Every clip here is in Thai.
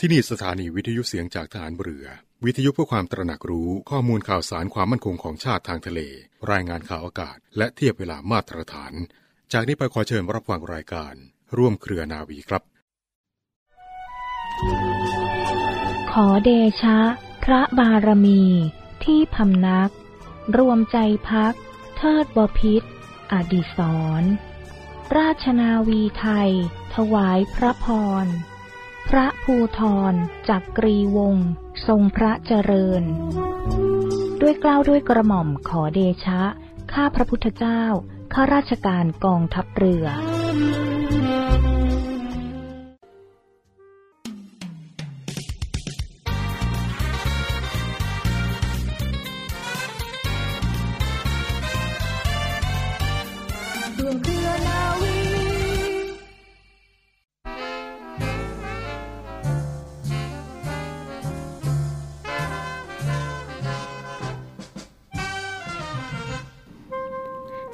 ที่นี่สถานีวิทยุเสียงจากฐานเรือ วิทยุเพื่อความตระหนักรู้ข้อมูลข่าวสารความมั่นคงของชาติทางทะเล รายงานข่าวอากาศ และเทียบเวลามาตรฐาน จากนี้ไปขอเชิญรับฟังรายการ ร่วมเครือนาวีครับ ขอเดชะ พระบารมี ที่พำนัก รวมใจพัก เทิดบพิษอดิศรราชนาวีไทย ถวายพระพร พระภูทรจักกรีวงศ์ทรงพระเจริญ ด้วยกล้าวด้วยกระหม่อมขอเดชะ ข้าพระพุทธเจ้า ข้าราชการกองทัพเรือ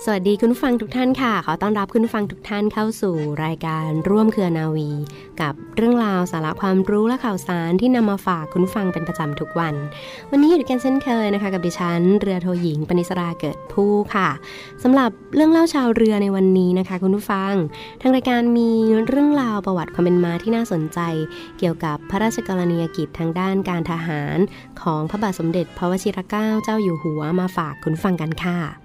สวัสดีคุณผู้ฟังทุกท่านค่ะ ขอต้อนรับคุณผู้ฟังทุกท่านเข้าสู่รายการร่วมเครือนาวี กับเรื่องราวสาระความรู้และข่าวสารที่นำมาฝากคุณฟังเป็นประจำทุกวัน วันนี้อยู่กันเช่นเคยนะคะ กับดิฉันเรือโทหญิงปณิสราเกิดผู้ค่ะสำหรับเรื่องเล่าชาวเรือในวันนี้นะคะ คุณผู้ฟัง ทางรายการมีเรื่องราวประวัติความเป็นมาที่น่าสนใจ เกี่ยวกับพระราชกรณียกิจทางด้านการทหาร ของพระบาทสมเด็จพระวชิรเกล้าเจ้าอยู่หัวมาฝากคุณฟังกันค่ะ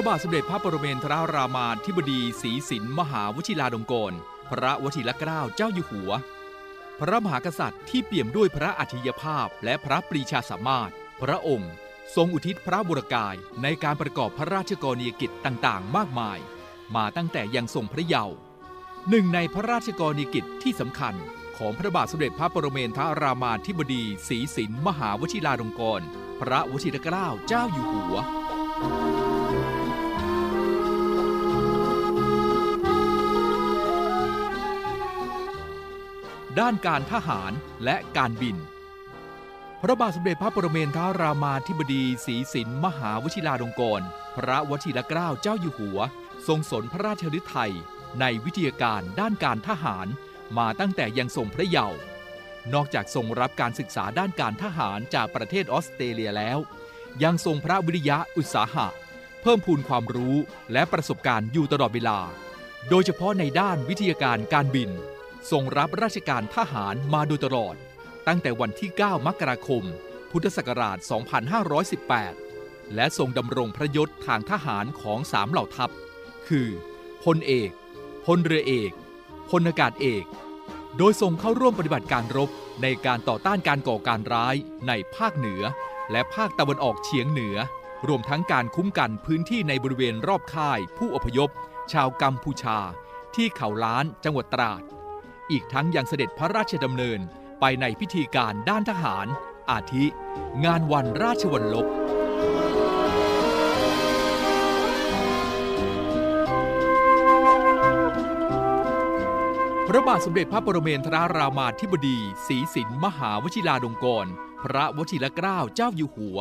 ระบาทสมเด็จพระปรเมนทรรามาธิบดีศรีสินมหาวชิราลงกรณพระวชิรเกล้าเจ้าอยู่หัว พระมหากษัตริย์ที่เปี่ยมด้วยพระอัจฉริยภาพและพระปรีชาสามารถ พระองค์ ทรงอุทิศพระบุรกายในการประกอบพระราชกรณียกิจต่างๆ มากมาย มาตั้งแต่ยังทรงพระเยาว์หนึ่งในพระราชกรณียกิจที่สำคัญของพระบาทสมเด็จพระปรเมนทรรามาธิบดีศรีสินมหาวชิราลงกรณพระวชิรเกล้าเจ้าอยู่หัว ด้านการทหารและการบิน พระบาทสมเด็จพระปรเมนทรรามาธิบดีศรีสินมหาวชิราลงกรณพระวชิรเกล้าเจ้าอยู่หัว ทรงสนพระราชฤทัยในวิทยาการด้านการทหารมาตั้งแต่ยังทรงพระเยาว์นอกจากทรงรับการศึกษาด้านการทหารจากประเทศออสเตรเลียแล้ว ยังทรงพระวิริยะอุตสาหะ เพิ่มพูนความรู้และประสบการณ์อยู่ตลอดเวลา โดยเฉพาะในด้านวิทยาการการบิน ทรงรับราชการทหารมาโดยตลอด ตั้งแต่วันที่ 9 มกราคม พุทธศักราช 2518 และทรงดำรงพระยศทางทหารของสามเหล่าทัพ คือพลเอกพลเรือเอกพลอากาศเอก โดยทรงเข้าร่วมปฏิบัติการรบในการต่อต้านการก่อการร้ายในภาคเหนือ และภาคตะวันออกเฉียงเหนือ รวมทั้งการคุ้มกันพื้นที่ในบริเวณรอบค่าย ผู้อพยพ ชาวกัมพูชา ที่เขาล้านจังหวัดตราด อีกทั้งยังเสด็จพระราชดำเนินไปในพิธีการด้านทหาร อาทิ งานวันราชวัลลบ พระบาทสมเด็จพระปรเมนทรรามาธิบดีศรีสินมหาวชิราลงกรณพระวชิรเกล้าเจ้าอยู่หัว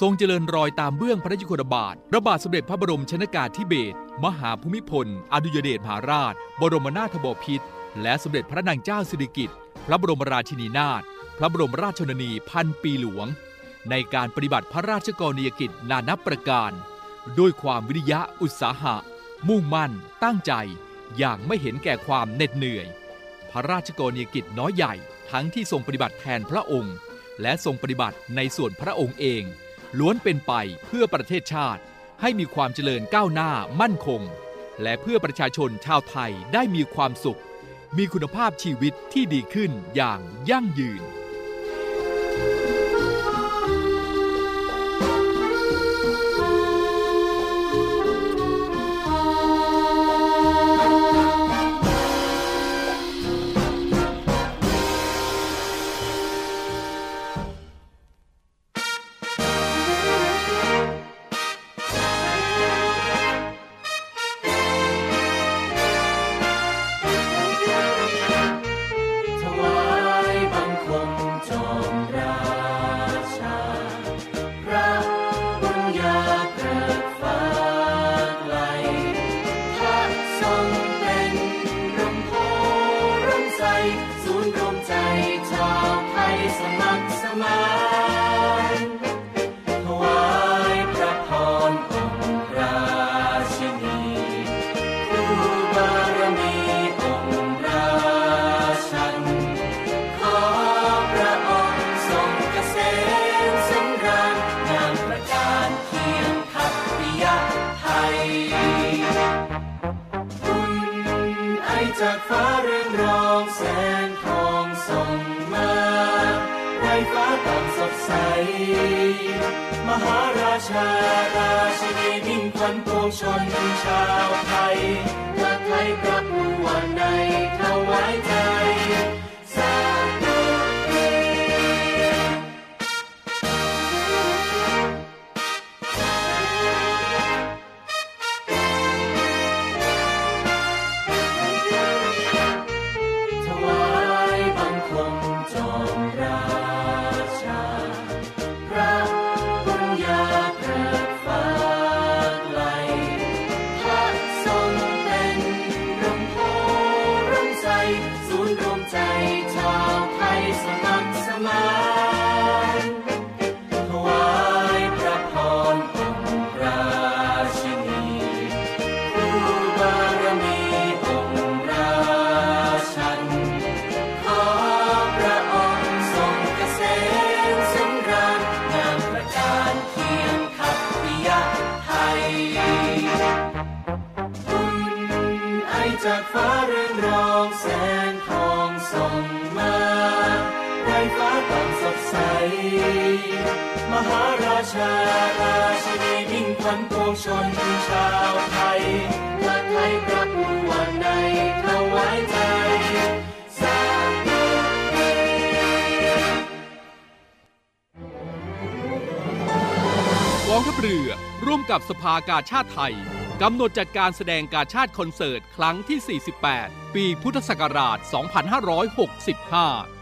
ทรงเจริญรอยตามเบื้องพระยุคลบาท พระบาทสมเด็จพระบรมชนากาธิเบศรมหาภูมิพล อดุยเดชมหาราช บรมนาถบพิตร และสมเด็จพระนางเจ้าสิริกิติ์พระบรมราชินีนาถพระบรมราชชนนีพันปีหลวง ในการปฏิบัติพระราชกรณียกิจนานับประการ ด้วยความวิริยะอุตสาหะ มุ่งมั่น ตั้งใจ อย่างไม่เห็นแก่ความเหน็ดเหนื่อย พระราชกรณียกิจน้อยใหญ่ทั้งที่ทรงปฏิบัติแทนพระองค์ และทรงปฏิบัติในส่วนพระองค์เอง ล้วนเป็นไปเพื่อประเทศชาติ ให้มีความเจริญก้าวหน้ามั่นคง และเพื่อประชาชนชาวไทยได้มีความสุข มีคุณภาพชีวิตที่ดีขึ้นอย่างยั่งยืน หาราชา ราชินีมิ่งขวัญปวงชนชาวไทยและไทยพระผู้วันในถวายใจสาธุกองทัพเรือร่วมกับสภากาชาติไทยกำหนดจัดการแสดงกาชาติคอนเสิร์ต ครั้งที่ 48 ปีพุทธศักราช 2565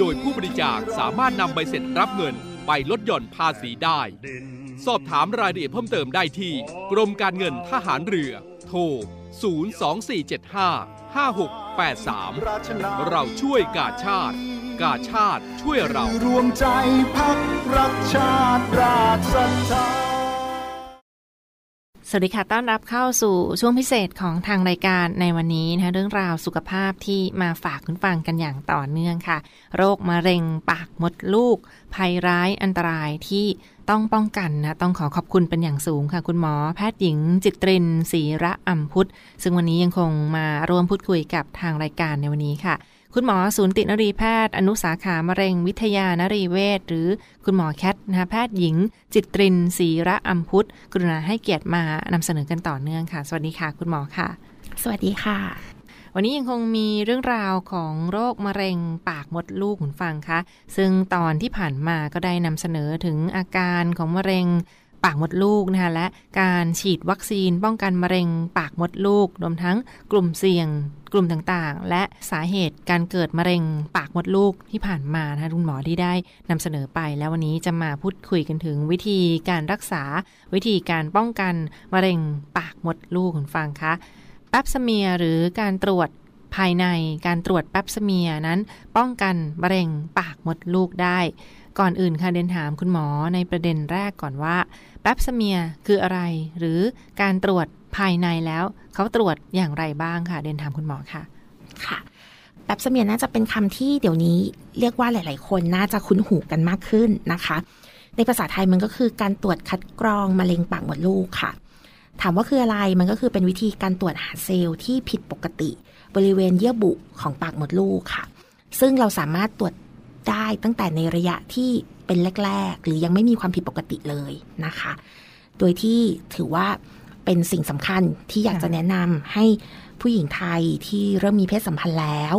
โดยผู้บริจาคสามารถนำใบเสร็จรับเงินไปลดหย่อนภาษีได้ สอบถามรายละเอียดเพิ่มเติมได้ที่ กรมการเงินทหารเรือ โทร 02475 5683 เราช่วยกาชาติ กาชาติช่วยเรารวมใจพักรักชาติราชศรัทธา สวัสดีค่ะ ต้อนรับเข้าสู่ช่วงพิเศษของทางรายการในวันนี้นะเรื่องราวสุขภาพที่มาฝากคุณฟังกันอย่างต่อเนื่องค่ะ โรคมะเร็งปากมดลูก ภัยร้ายอันตรายที่ต้องป้องกันนะ ต้องขอขอบคุณเป็นอย่างสูงค่ะ คุณหมอแพทย์หญิงจิตรินศรีระอัมพุทธซึ่งวันนี้ยังคงมาร่วมพูดคุยกับทางรายการในวันนี้ค่ะ คุณหมอศูนย์ตินรีแพทย์ อนุสาขามะเร็งวิทยานรีเวชหรือคุณหมอแคทนะคะแพทย์หญิง จิตรินศรีระอัมพุทธกรุณาให้เกียรติมานำเสนอกันต่อเนื่องค่ะ สวัสดีค่ะ คุณหมอค่ะ สวัสดีค่ะ วันนี้ยังคงมีเรื่องราวของโรคมะเร็งปากมดลูกคุณฟังคะซึ่งตอนที่ผ่านมาก็ได้นำเสนอถึงอาการของมะเร็ง ปากมดลูกนะคะและการฉีดวัคซีนป้องกันมะเร็งปากมดลูก รวมทั้งกลุ่มเสี่ยงกลุ่มต่างๆ และสาเหตุการเกิดมะเร็งปากมดลูกที่ผ่านมานะคะคุณหมอที่ได้นำเสนอไปแล้ววันนี้จะมาพูดคุยกันถึงวิธีการรักษา วิธีการป้องกันมะเร็งปากมดลูกคุณฟังคะแป๊บสเมียหรือการตรวจภายในการตรวจแป๊บสเมียนั้น ป้องกันมะเร็งปากมดลูกได้ ก่อนอื่นค่ะเดนถามคุณหมอในประเด็นแรกก่อนว่าแป๊บสเมียร์คืออะไร หรือการตรวจภายในแล้ว เขาตรวจอย่างไรบ้างค่ะ เดนถามคุณหมอค่ะ ค่ะแป๊บสเมียร์น่าจะเป็นคำที่เดี๋ยวนี้เรียกว่าหลาย ๆ คนน่าจะคุ้นหูกันมากขึ้นนะคะ ในภาษาไทยมันก็คือการตรวจคัดกรองมะเร็งปากมดลูกค่ะ ถามว่าคืออะไรมันก็คือเป็นวิธีการตรวจหาเซลล์ที่ผิดปกติ บริเวณเยื่อบุของปากมดลูกค่ะ ซึ่งเราสามารถตรวจ ได้ตั้งแต่ในระยะที่เป็นแรก ๆ หรือยังไม่มีความผิดปกติเลยนะคะ โดยที่ถือว่าเป็นสิ่งสำคัญที่อยากจะแนะนำให้ผู้หญิงไทยที่เริ่มมีเพศสัมพันธ์แล้ว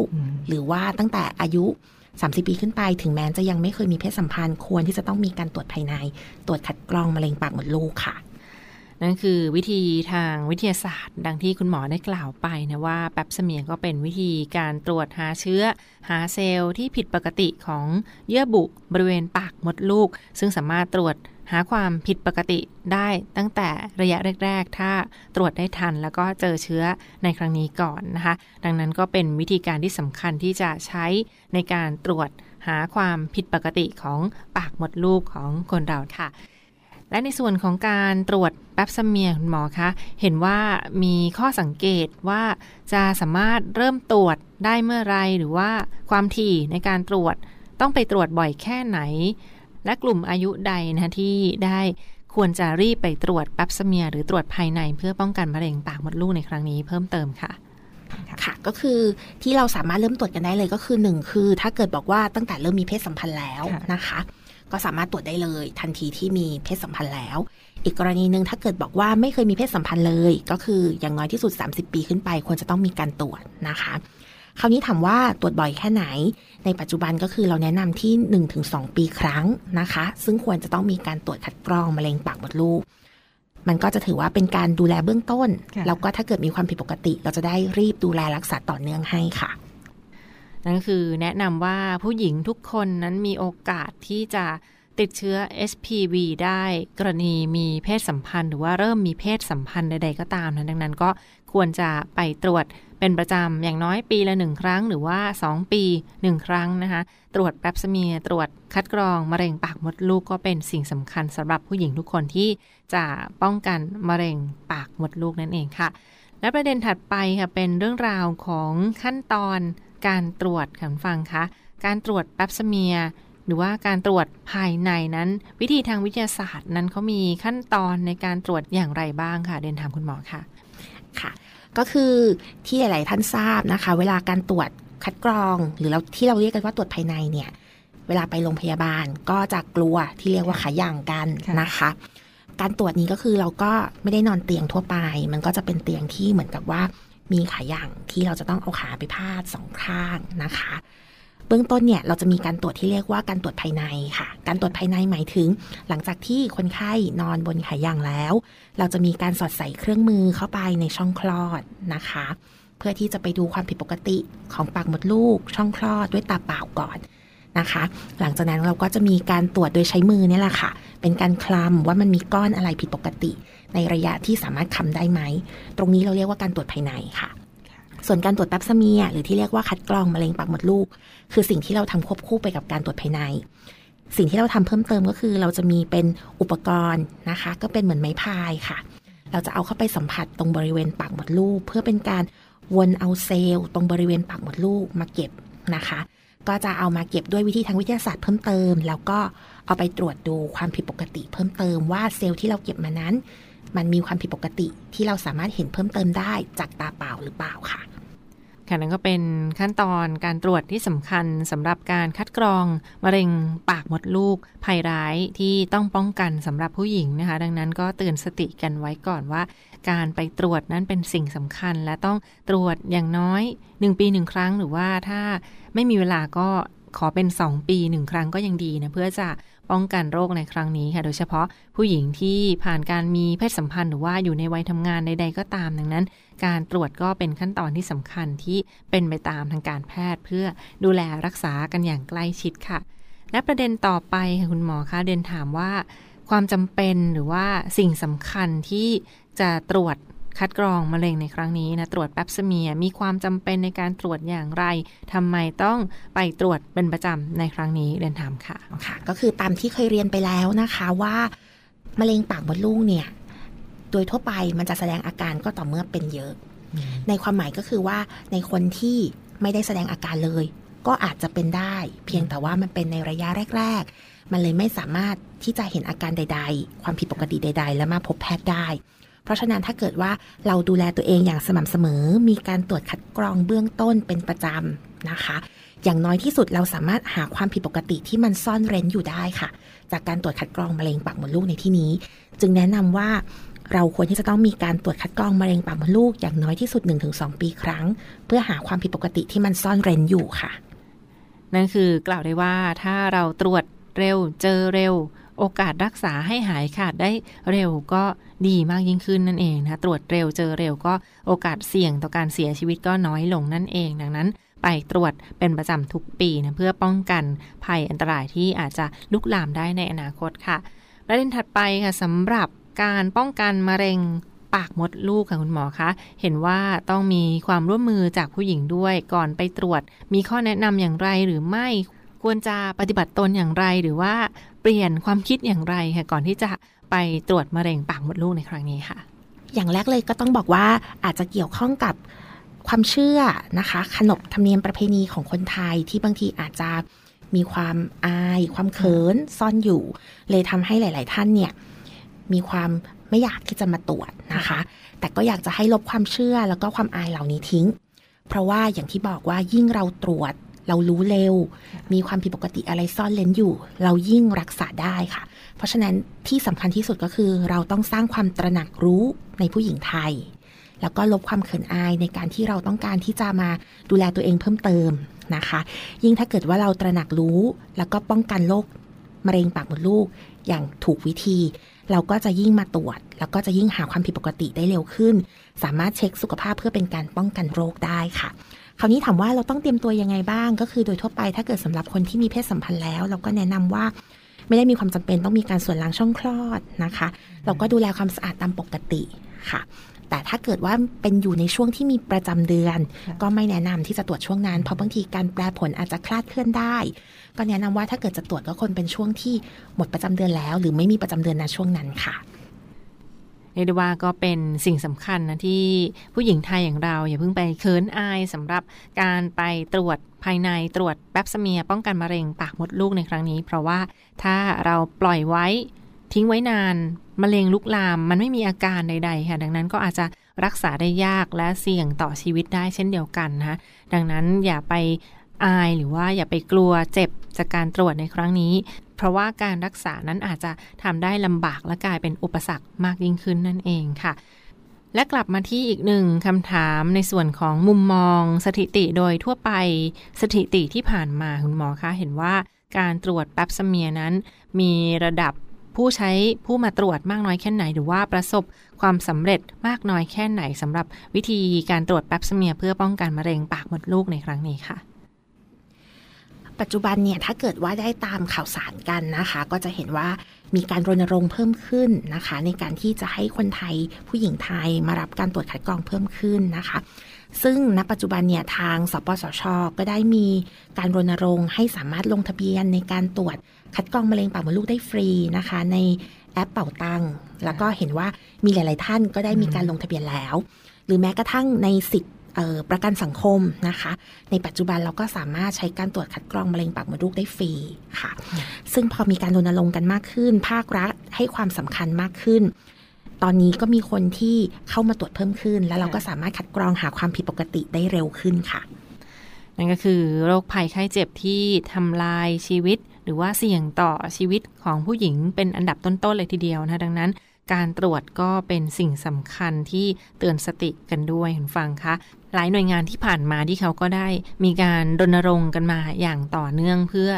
หรือว่าตั้งแต่อายุ 30 ปีขึ้นไป ถึงแม้จะยังไม่เคยมีเพศสัมพันธ์ ควรที่จะต้องมีการตรวจภายใน ตรวจคัดกรองมะเร็งปากมดลูกค่ะ นั่นคือวิธีทางวิทยาศาสตร์ ดังที่คุณหมอได้กล่าวไปนะว่าแปบเสมียงก็เป็นวิธีการตรวจหาเชื้อ หาเซลล์ที่ผิดปกติของเยื่อบุบริเวณปากมดลูก ซึ่งสามารถตรวจหาความผิดปกติได้ตั้งแต่ระยะแรก ๆ ถ้าตรวจได้ทันแล้วก็เจอเชื้อในครั้งนี้ก่อนนะคะ ดังนั้นก็เป็นวิธีการที่สำคัญที่จะใช้ในการตรวจหาความผิดปกติของปากมดลูกของคนเราค่ะ และในส่วนของการตรวจแป๊บสเมียคุณหมอคะเห็นว่ามีข้อสังเกตว่าจะสามารถเริ่มตรวจได้เมื่อไรหรือว่าความถี่ในการตรวจต้องไปตรวจบ่อยแค่ไหน และกลุ่มอายุใดนะที่ได้ควรจะรีบไปตรวจแป๊บสเมียหรือตรวจภายในเพื่อป้องกันมะเร็งปากมดลูกในครั้งนี้เพิ่มเติมค่ะค่ะก็คือที่เราสามารถเริ่มตรวจกันได้เลยก็คือหนึ่งคือ ถ้าเกิดบอกว่าตั้งแต่เริ่มมีเพศสัมพันธ์แล้วค่ะนะคะ ก็สามารถตรวจได้เลย ทันทีที่มีเพศสัมพันธ์แล้ว อีกกรณีหนึ่งถ้าเกิดบอกว่าไม่เคยมีเพศสัมพันธ์เลย ก็คืออย่างน้อยที่สุด 30 ปีขึ้นไป ควรจะต้องมีการตรวจนะคะ คราวนี้ถามว่าตรวจบ่อยแค่ไหน ในปัจจุบันก็คือเราแนะนำที่ 1-2 ปีครั้งนะคะ ซึ่งควรจะต้องมีการตรวจคัดกรองมะเร็งปากมดลูกมันก็จะถือว่าเป็นการดูแลเบื้องต้นค่ะแล้วก็ถ้าเกิดมีความผิดปกติ เราจะได้รีบดูแลรักษาต่อเนื่องให้ค่ะ นั่นคือแนะนำว่าผู้หญิงทุกคนนั้นมีโอกาสที่จะติดเชื้อ HPV ได้กรณีมีเพศสัมพันธ์ หรือว่าเริ่มมีเพศสัมพันธ์ใดๆก็ตามนะดังนั้นก็ควรจะไปตรวจเป็นประจำอย่างน้อยปีละหนึ่งครั้ง หรือว่า 2 ปีหนึ่งครั้งนะคะตรวจแปปสเมียตรวจคัดกรอง มะเร็งปากมดลูกก็เป็นสิ่งสำคัญสำหรับผู้หญิงทุกคนที่จะป้องกันมะเร็งปากมดลูกนั่นเองค่ะ และประเด็นถัดไปค่ะเป็นเรื่องราวของขั้นตอน การตรวจค่ะคุณฟังคะการตรวจแปปสเมียร์หรือว่าการตรวจภายในนั้น วิธีทางวิทยาศาสตร์นั้นเขามีขั้นตอนในการตรวจอย่างไรบ้างค่ะ เดินถามคุณหมอค่ะค่ะ ก็คือที่หลาย ๆ ท่านทราบนะคะ เวลาการตรวจคัดกรอง หรือเราที่เราเรียกกันว่าตรวจภายในเนี่ย เวลาไปโรงพยาบาลก็จะกลัวที่เรียกว่าขาย่างกันค่ะนะคะ การตรวจนี้ก็คือเราก็ไม่ได้นอนเตียงทั่วไป มันก็จะเป็นเตียงที่เหมือนกับว่า มีขาย่างที่เราจะต้องเอาขาไปพาดสองข้างนะคะ เบื้องต้นเนี่ยเราจะมีการตรวจที่เรียกว่าการตรวจภายในค่ะ การตรวจภายในหมายถึง หลังจากที่คนไข้นอนบนขาย่างแล้ว เราจะมีการสอดใส่เครื่องมือเข้าไปในช่องคลอดนะคะ เพื่อที่จะไปดูความผิดปกติของปากมดลูก ช่องคลอดด้วยตาเปล่าก่อนนะคะ หลังจากนั้นเราก็จะมีการตรวจโดยใช้มือเนี่ยแหละค่ะ เป็นการคลำว่ามันมีก้อนอะไรผิดปกติ ในระยะที่สามารถคำได้ไหม ตรงนี้เราเรียกว่าการตรวจภายในค่ะ ส่วนการตรวจแปปสเมียร์หรือที่เรียกว่าคัดกรองมะเร็งปากมดลูก คือสิ่งที่เราทำควบคู่ไปกับการตรวจภายใน สิ่งที่เราทำเพิ่มเติมก็คือ เราจะมีเป็นอุปกรณ์นะคะ ก็เป็นเหมือนไม้พายค่ะ เราจะเอาเข้าไปสัมผัสตรงบริเวณปากมดลูก เพื่อเป็นการวนเอาเซลล์ตรงบริเวณปากมดลูกมาเก็บนะคะ ก็จะเอามาเก็บด้วยวิธีทางวิทยาศาสตร์เพิ่มเติม แล้วก็เอาไปตรวจดูความผิดปกติเพิ่มเติมว่าเซลล์ที่เราเก็บมานั้น มันมีความผิดปกติที่เราสามารถเห็นเพิ่มเติมได้จากตาเปล่าหรือเปล่าค่ะค่ะนั่นก็เป็นขั้นตอนการตรวจที่สำคัญสำหรับการคัดกรองมะเร็งปากมดลูกภัยร้ายที่ต้องป้องกันสำหรับผู้หญิงนะคะ ดังนั้นก็เตือนสติกันไว้ก่อนว่า การไปตรวจนั้นเป็นสิ่งสำคัญ และต้องตรวจอย่างน้อย 1 ปี 1 ครั้งหรือว่าถ้าไม่มีเวลาก็ขอเป็น 2 ปี 1 ครั้งก็ยังดีนะเพื่อจะ ป้องกันโรคในครั้งนี้ค่ะโดยเฉพาะผู้หญิงที่ผ่านการมีเพศสัมพันธ์หรือว่าอยู่ในวัยทำงานใดๆก็ตามดังนั้น การตรวจก็เป็นขั้นตอนที่สำคัญที่เป็นไปตามทางการแพทย์ เพื่อดูแลรักษากันอย่างใกล้ชิดค่ะ และประเด็นต่อไปค่ะคุณหมอคะเดนถามว่า ความจำเป็นหรือว่าสิ่งสำคัญที่จะตรวจ คัดกรองมะเร็งในครั้งนี้นะตรวจแปปสเมียร์มีความจำเป็นในการตรวจอย่างไรทำไมต้องไปตรวจเป็นประจำในครั้งนี้เดนถามค่ะค่ะ ก็คือตามที่เคยเรียนไปแล้วนะคะว่ามะเร็งปากมดลูกเนี่ย โดยทั่วไปมันจะแสดงอาการก็ต่อเมื่อเป็นเยอะ ในความหมายก็คือว่าในคนที่ไม่ได้แสดงอาการเลย ก็อาจจะเป็นได้ เพียงแต่ว่ามันเป็นในระยะแรก ๆ มันเลยไม่สามารถที่จะเห็นอาการใด ๆ ความผิดปกติใด ๆ และมาพบแพทย์ได้ เพราะฉะนั้นถ้าเกิดว่าเราดูแลตัวเองอย่างสม่ำเสมอ มีการตรวจคัดกรองเบื้องต้นเป็นประจำนะคะ อย่างน้อยที่สุดเราสามารถหาความผิดปกติที่มันซ่อนเร้นอยู่ได้ค่ะ จากการตรวจคัดกรองมะเร็งปากมดลูกในที่นี้ จึงแนะนำว่าเราควรที่จะต้องมีการตรวจคัดกรองมะเร็งปากมดลูกอย่างน้อยที่สุด 1-2 ปีครั้ง เพื่อหาความผิดปกติที่มันซ่อนเร้นอยู่ค่ะ นั่นคือกล่าวได้ว่าถ้าเราตรวจเร็วเจอเร็ว โอกาสรักษาให้หายขาดได้เร็วก็ดีมากยิ่งขึ้นนั่นเองนะตรวจเร็วเจอเร็วก็โอกาสเสี่ยงต่อการเสียชีวิตก็น้อยลงนั่นเอง ดังนั้น ไปตรวจเป็นประจำทุกปีนะเพื่อป้องกันภัยอันตรายที่อาจจะลุกลามได้ในอนาคตค่ะประเด็นถัดไปค่ะสำหรับการป้องกันมะเร็งปากมดลูกค่ะคุณหมอคะ เห็นว่าต้องมีความร่วมมือจากผู้หญิงด้วยก่อนไปตรวจ มีข้อแนะนำอย่างไรหรือไม่ ควรจะปฏิบัติตนอย่างไร หรือว่าเปลี่ยนความคิดอย่างไรค่ะก่อนที่จะไปตรวจมะเร็งปากมดลูกในครั้งนี้ค่ะ อย่างแรกเลยก็ต้องบอกว่าอาจจะเกี่ยวข้องกับความเชื่อนะคะ ขนบธรรมเนียมประเพณีของคนไทยที่บางทีอาจจะมีความอาย ความเขินซ่อนอยู่ เลยทำให้หลาย ๆ ท่านเนี่ยมีความไม่อยากที่จะมาตรวจนะคะ แต่ก็อยากจะให้ลบความเชื่อแล้วก็ความอายเหล่านี้ทิ้ง เพราะว่าอย่างที่บอกว่ายิ่งเราตรวจ เรารู้เร็ว มีความผิดปกติอะไรซ่อนเลนอยู่ เรายิ่งรักษาได้ค่ะ เพราะฉะนั้นที่สำคัญที่สุดก็คือ เราต้องสร้างความตระหนักรู้ในผู้หญิงไทย แล้วก็ลบความเขินอายในการที่เราต้องการที่จะมาดูแลตัวเองเพิ่มเติมนะคะ ยิ่งถ้าเกิดว่าเราตระหนักรู้ แล้วก็ป้องกันโรคมะเร็งปากมดลูกอย่างถูกวิธี เราก็จะยิ่งมาตรวจ แล้วก็จะยิ่งหาความผิดปกติได้เร็วขึ้น สามารถเช็คสุขภาพเพื่อเป็นการป้องกันโรคได้ค่ะ คราวนี้ถามว่าเราต้องเตรียมตัวยังไงบ้าง ก็คือโดยทั่วไปถ้าเกิดสำหรับคนที่มีเพศสัมพันธ์แล้ว เราก็แนะนำว่าไม่ได้มีความจำเป็นต้องมีการส่วนล้างช่องคลอดนะคะ เราก็ดูแลความสะอาดตามปกติค่ะ แต่ถ้าเกิดว่าเป็นอยู่ในช่วงที่มีประจำเดือน ก็ไม่แนะนำที่จะตรวจช่วงนั้น เพราะบางทีการแปลผลอาจจะคลาดเคลื่อนได้ ก็แนะนำว่าถ้าเกิดจะตรวจก็คนเป็นช่วงที่หมดประจำเดือนแล้ว หรือไม่มีประจำเดือนในช่วงนั้นค่ะ เรียกได้ว่าก็เป็นสิ่งสำคัญนะที่ผู้หญิงไทยอย่างเรา อย่าเพิ่งไปเคินอายสำหรับการไปตรวจภายในตรวจแป๊บสเมียป้องกันมะเร็งปากมดลูกในครั้งนี้ เพราะว่าถ้าเราปล่อยไว้ทิ้งไว้นานมะเร็งลุกลามมันไม่มีอาการใด ๆ ค่ะ ดังนั้นก็อาจจะรักษาได้ยากและเสี่ยงต่อชีวิตได้เช่นเดียวกันนะดังนั้นอย่าไปอายหรือว่าอย่าไปกลัวเจ็บจากการตรวจในครั้งนี้ เพราะว่าการรักษานั้นอาจจะทำได้ลำบากและกลายเป็นอุปสรรคมากยิ่งขึ้นนั่นเองค่ะ และกลับมาที่อีกหนึ่งคำถามในส่วนของมุมมอง สถิติโดยทั่วไปสถิติที่ผ่านมาคุณหมอคะเห็นว่าการตรวจแป๊บสเมียนั้น มีระดับผู้ใช้ผู้มาตรวจมากน้อยแค่ไหน หรือว่าประสบความสำเร็จมากน้อยแค่ไหนสำหรับวิธีการตรวจแป๊บสเมียเพื่อป้องกันมะเร็งปากมดลูกในครั้งนี้ค่ะ ปัจจุบันเนี่ยถ้าเกิดว่าได้ตามข่าวสารกันนะคะ ก็จะเห็นว่ามีการรณรงค์เพิ่มขึ้นนะคะ ในการที่จะให้คนไทยผู้หญิงไทยมารับการตรวจคัดกรองเพิ่มขึ้นนะคะ ซึ่งณปัจจุบันเนี่ยทางสปสช ก็ได้มีการรณรงค์ให้สามารถลงทะเบียนในการตรวจคัดกรองมะเร็งปากมดลูกได้ฟรีนะคะ ในแอปเป่าตังแล้วก็เห็นว่ามีหลาย ๆ ท่านก็ได้มีการลงทะเบียนแล้ว หรือแม้กระทั่งในสิทธิ ประกันสังคมนะคะ ในปัจจุบันเราก็สามารถใช้การตรวจคัดกรองมะเร็งปากมดลูกได้ฟรีค่ะ ซึ่งพอมีการรณรงค์กันมากขึ้น ภาครัฐให้ความสำคัญมากขึ้น ตอนนี้ก็มีคนที่เข้ามาตรวจเพิ่มขึ้น แล้วเราก็สามารถคัดกรองหาความผิดปกติได้เร็วขึ้นค่ะ นั่นก็คือโรคภัยไข้เจ็บที่ทำลายชีวิต หรือว่าเสี่ยงต่อชีวิตของผู้หญิงเป็นอันดับต้นๆเลยทีเดียวนะดังนั้น การตรวจก็เป็นสิ่งสำคัญที่เตือนสติกันด้วยคุณฟังคะหลายหน่วยงานที่ผ่านมาที่เขาก็ได้ มีการรณรงค์กันมาอย่างต่อเนื่องเพื่อ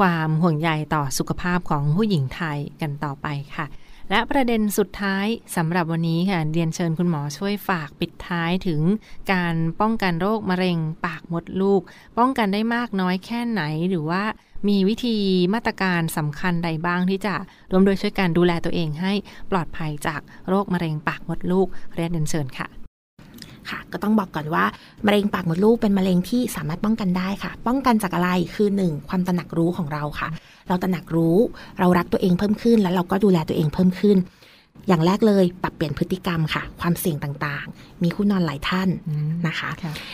ความห่วงใยต่อสุขภาพของผู้หญิงไทยกันต่อไปค่ะ และประเด็นสุดท้ายสำหรับวันนี้ค่ะเรียนเชิญคุณหมอช่วยฝากปิดท้ายถึงการป้องกันโรคมะเร็งปากมดลูก ป้องกันได้มากน้อยแค่ไหนหรือว่า มีวิธีมาตรการสำคัญใดบ้างที่จะร่วมโดยช่วยการดูแลตัวเองให้ปลอดภัยจากโรคมะเร็งปากมดลูกเรียนเชิญค่ะค่ะก็ต้องบอกก่อนว่ามะเร็งปากมดลูกเป็นมะเร็งที่สามารถป้องกันได้ค่ะ ป้องกันจากอะไรคือหนึ่งความตระหนักรู้ของเราค่ะ เราตระหนักรู้ เรารักตัวเองเพิ่มขึ้น แล้วเราก็ดูแลตัวเองเพิ่มขึ้น อย่างแรกเลยปรับเปลี่ยนพฤติกรรมค่ะ ความเสี่ยงต่างๆ มีคู่นอนหลายท่านนะคะ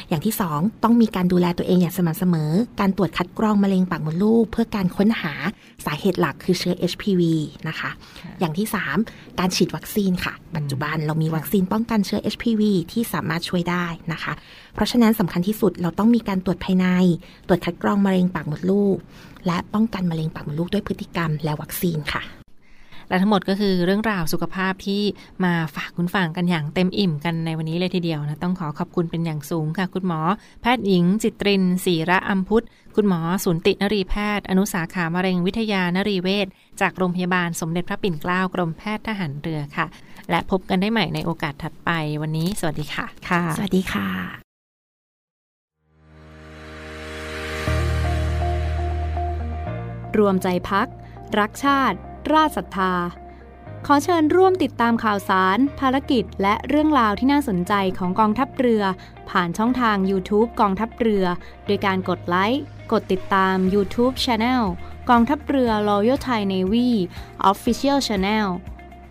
อย่างที่สองต้องมีการดูแลตัวเองอย่างสม่ำเสมอ การตรวจคัดกรองมะเร็งปากมดลูก เพื่อการค้นหาสาเหตุหลักคือเชื้อ HPV นะคะอย่างที่สามการฉีดวัคซีนค่ะ ปัจจุบันเรามีวัคซีนป้องกันเชื้อ HPV ที่สามารถช่วยได้นะคะ เพราะฉะนั้นสำคัญที่สุดเราต้องมีการตรวจภายใน ตรวจคัดกรองมะเร็งปากมดลูก และป้องกันมะเร็งปากมดลูกด้วยพฤติกรรมและวัคซีนค่ะ และทั้งหมดก็คือเรื่องราวสุขภาพที่มาฝากคุณฟังกันอย่างเต็มอิ่มกันในวันนี้เลยทีเดียวนะ ต้องขอขอบคุณเป็นอย่างสูงค่ะ คุณหมอ แพทย์หญิง จิตรินศรีระอัมพุทธ คุณหมอสูนตินรีแพทย์ อนุสาขามะเร็งวิทยานรีเวชจากโรงพยาบาลสมเด็จพระปิ่นเกล้ากรมแพทย์ทหารเรือค่ะ และพบกันได้ใหม่ในโอกาสถัดไปวันนี้ สวัสดีค่ะค่ะ สวัสดีค่ะรวมใจพัก รักชาติ ราชศรัทธา ขอเชิญร่วมติดตามข่าวสาร ภารกิจ และเรื่องราวที่น่าสนใจของกองทัพเรือ ผ่านช่องทาง YouTube กองทัพเรือ โดยการกดไลค์ กดติดตาม YouTube Channel กองทัพเรือ Royal Thai Navy Official Channel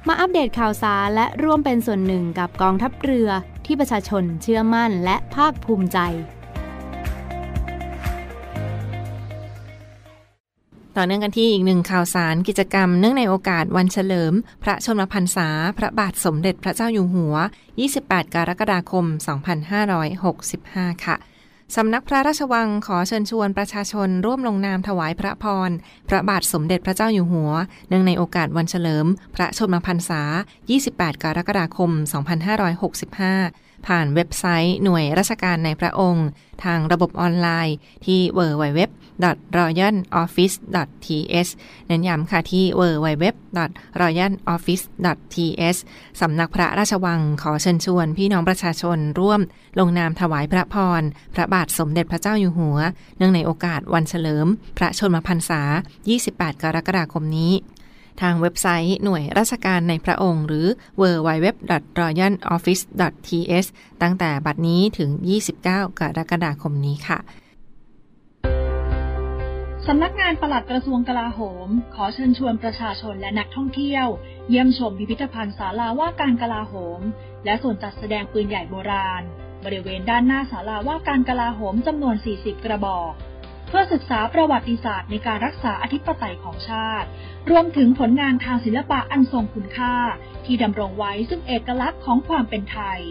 มาอัปเดตข่าวสารและร่วมเป็นส่วนหนึ่งกับกองทัพเรือที่ประชาชนเชื่อมั่นและภาคภูมิใจ ต่อเนื่องกันที่อีกหนึ่งข่าวสารกิจกรรม เนื่องในโอกาสวันเฉลิม พระชนมพรรษา พระบาทสมเด็จพระเจ้าอยู่หัว 28 กรกฎาคม 2565 ค่ะสำนักพระราชวังขอเชิญชวนประชาชนร่วมลงนามถวายพระพร พระบาทสมเด็จพระเจ้าอยู่หัว เนื่องในโอกาสวันเฉลิม พระชนมพรรษา 28 กรกฎาคม 2565 ผ่านเว็บไซต์หน่วยราชการในพระองค์ ทางระบบออนไลน์ที่ www royaloffice.th เน้นย้ำค่ะที่ www royaloffice.th สำนักพระราชวังขอเชิญชวนพี่น้องประชาชนร่วม ลงนามถวายพระพร พระบาทสมเด็จพระเจ้าอยู่หัว เนื่องในโอกาสวันเฉลิม พระชนมพรรษา 28 กรกฎาคมนี้ ทางเว็บไซต์หน่วยราชการในพระองค์ หรือ www.royaloffice.th ตั้งแต่บัดนี้ถึง 29 กรกฎาคมนี้ค่ะสำนักงานปลัดกระทรวงกลาโหม ขอเชิญชวนประชาชนและนักท่องเที่ยว เยี่ยมชมพิพิธภัณฑ์ศาลาว่าการกลาโหม และส่วนจัดแสดงปืนใหญ่โบราณ บริเวณด้านหน้าศาลาว่าการกลาโหมจำนวน 40 กระบอก พื่อศึกษาประวัติศาสตร์ในการรักษาอธิปไตยของชาติ รวมถึงผลงานทางศิลปะอันทรงคุณค่า ที่ดำรงไว้ซึ่งเอกลักษณ์ของความเป็นไทย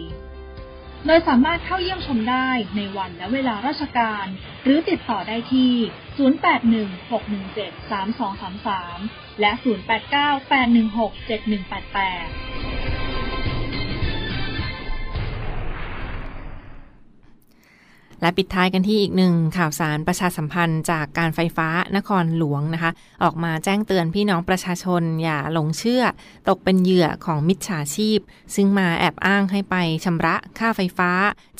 โดยสามารถเข้าเยี่ยมชมได้ในวันและเวลาราชการ หรือติดต่อได้ที่ 0816173233 และ 0898167188 และปิดท้ายกันที่อีกหนึ่งข่าวสารประชาสัมพันธ์จากการไฟฟ้านครหลวงนะคะ ออกมาแจ้งเตือนพี่น้องประชาชนอย่าหลงเชื่อ ตกเป็นเหยื่อของมิจฉาชีพ ซึ่งมาแอบอ้างให้ไปชำระค่าไฟฟ้า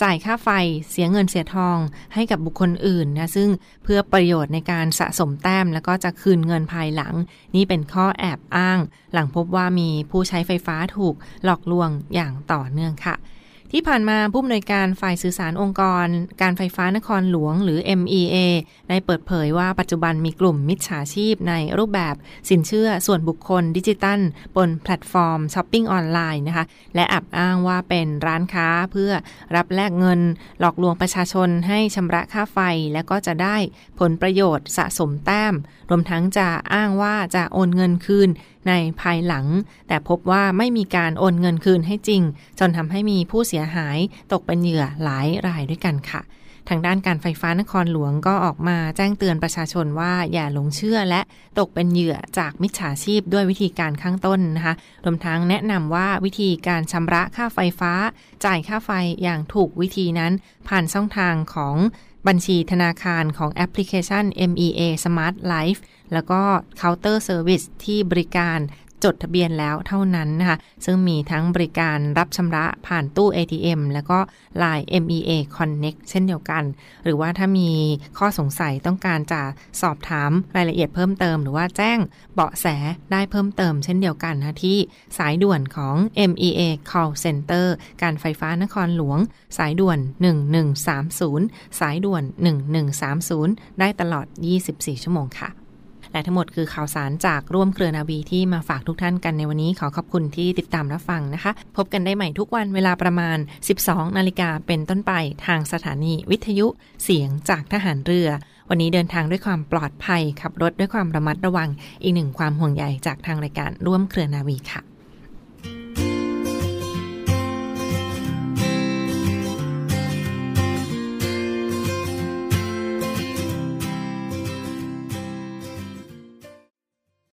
จ่ายค่าไฟ เสียเงินเสียทอง ให้กับบุคคลอื่นนะซึ่งเพื่อประโยชน์ในการสะสมแต้ม แล้วก็จะคืนเงินภายหลัง นี่เป็นข้อแอบอ้าง หลังพบว่ามีผู้ใช้ไฟฟ้าถูกหลอกลวงอย่างต่อเนื่องค่ะ ที่ผ่านมาผู้อำนวยการฝ่ายสื่อสารองค์กร การไฟฟ้านครหลวงหรือ MEA ได้เปิดเผยว่าปัจจุบันมีกลุ่มมิจฉาชีพในรูปแบบสินเชื่อส่วนบุคคลดิจิทัล บนแพลตฟอร์มช้อปปิ้งออนไลน์นะคะ และแอบอ้างว่าเป็นร้านค้าเพื่อรับแลกเงิน หลอกลวงประชาชนให้ชำระค่าไฟ และก็จะได้ผลประโยชน์สะสมแต้ม รวมทั้งจะอ้างว่าจะโอนเงินคืน ในภายหลัง แต่พบว่าไม่มีการโอนเงินคืนให้จริง จนทำให้มีผู้เสียหายตกเป็นเหยื่อหลายรายด้วยกันค่ะ ทางด้านการไฟฟ้านครหลวงก็ออกมาแจ้งเตือนประชาชนว่าอย่าหลงเชื่อและตกเป็นเหยื่อจากมิจฉาชีพด้วยวิธีการข้างต้นนะคะรวมทั้งแนะนำว่าวิธีการชำระค่าไฟฟ้า จ่ายค่าไฟอย่างถูกวิธีนั้น ผ่านช่องทางของ บัญชีธนาคารของแอปพลิเคชัน MEA Smart Life แล้วก็เคาน์เตอร์เซอร์วิสที่บริการ จดทะเบียนแล้วเท่านั้นนะคะซึ่งมีทั้งบริการรับชำระผ่านตู้ ATM แล้วก็ Line MEA Connect เช่นเดียวกัน หรือว่าถ้ามีข้อสงสัยต้องการจะสอบถามรายละเอียดเพิ่มเติม หรือว่าแจ้งเบาะแสได้เพิ่มเติมเช่นเดียวกันนะที่สายด่วนของ MEA Call Center การไฟฟ้านครหลวง สายด่วน 1130 สายด่วน 1130 ได้ตลอด 24 ชั่วโมงค่ะ และทั้งหมดคือข่าวสารจากร่วมเครือนาวีที่มาฝากทุกท่านกันในวันนี้ขอขอบคุณที่ติดตามรับฟังนะคะ พบกันได้ใหม่ทุกวันเวลาประมาณ 12 นาฬิกาเป็นต้นไปทางสถานีวิทยุเสียงจากทหารเรือ วันนี้เดินทางด้วยความปลอดภัยขับรถด้วยความระมัดระวังอีกหนึ่งความห่วงใยจากทางรายการร่วมเครือนาวีค่ะ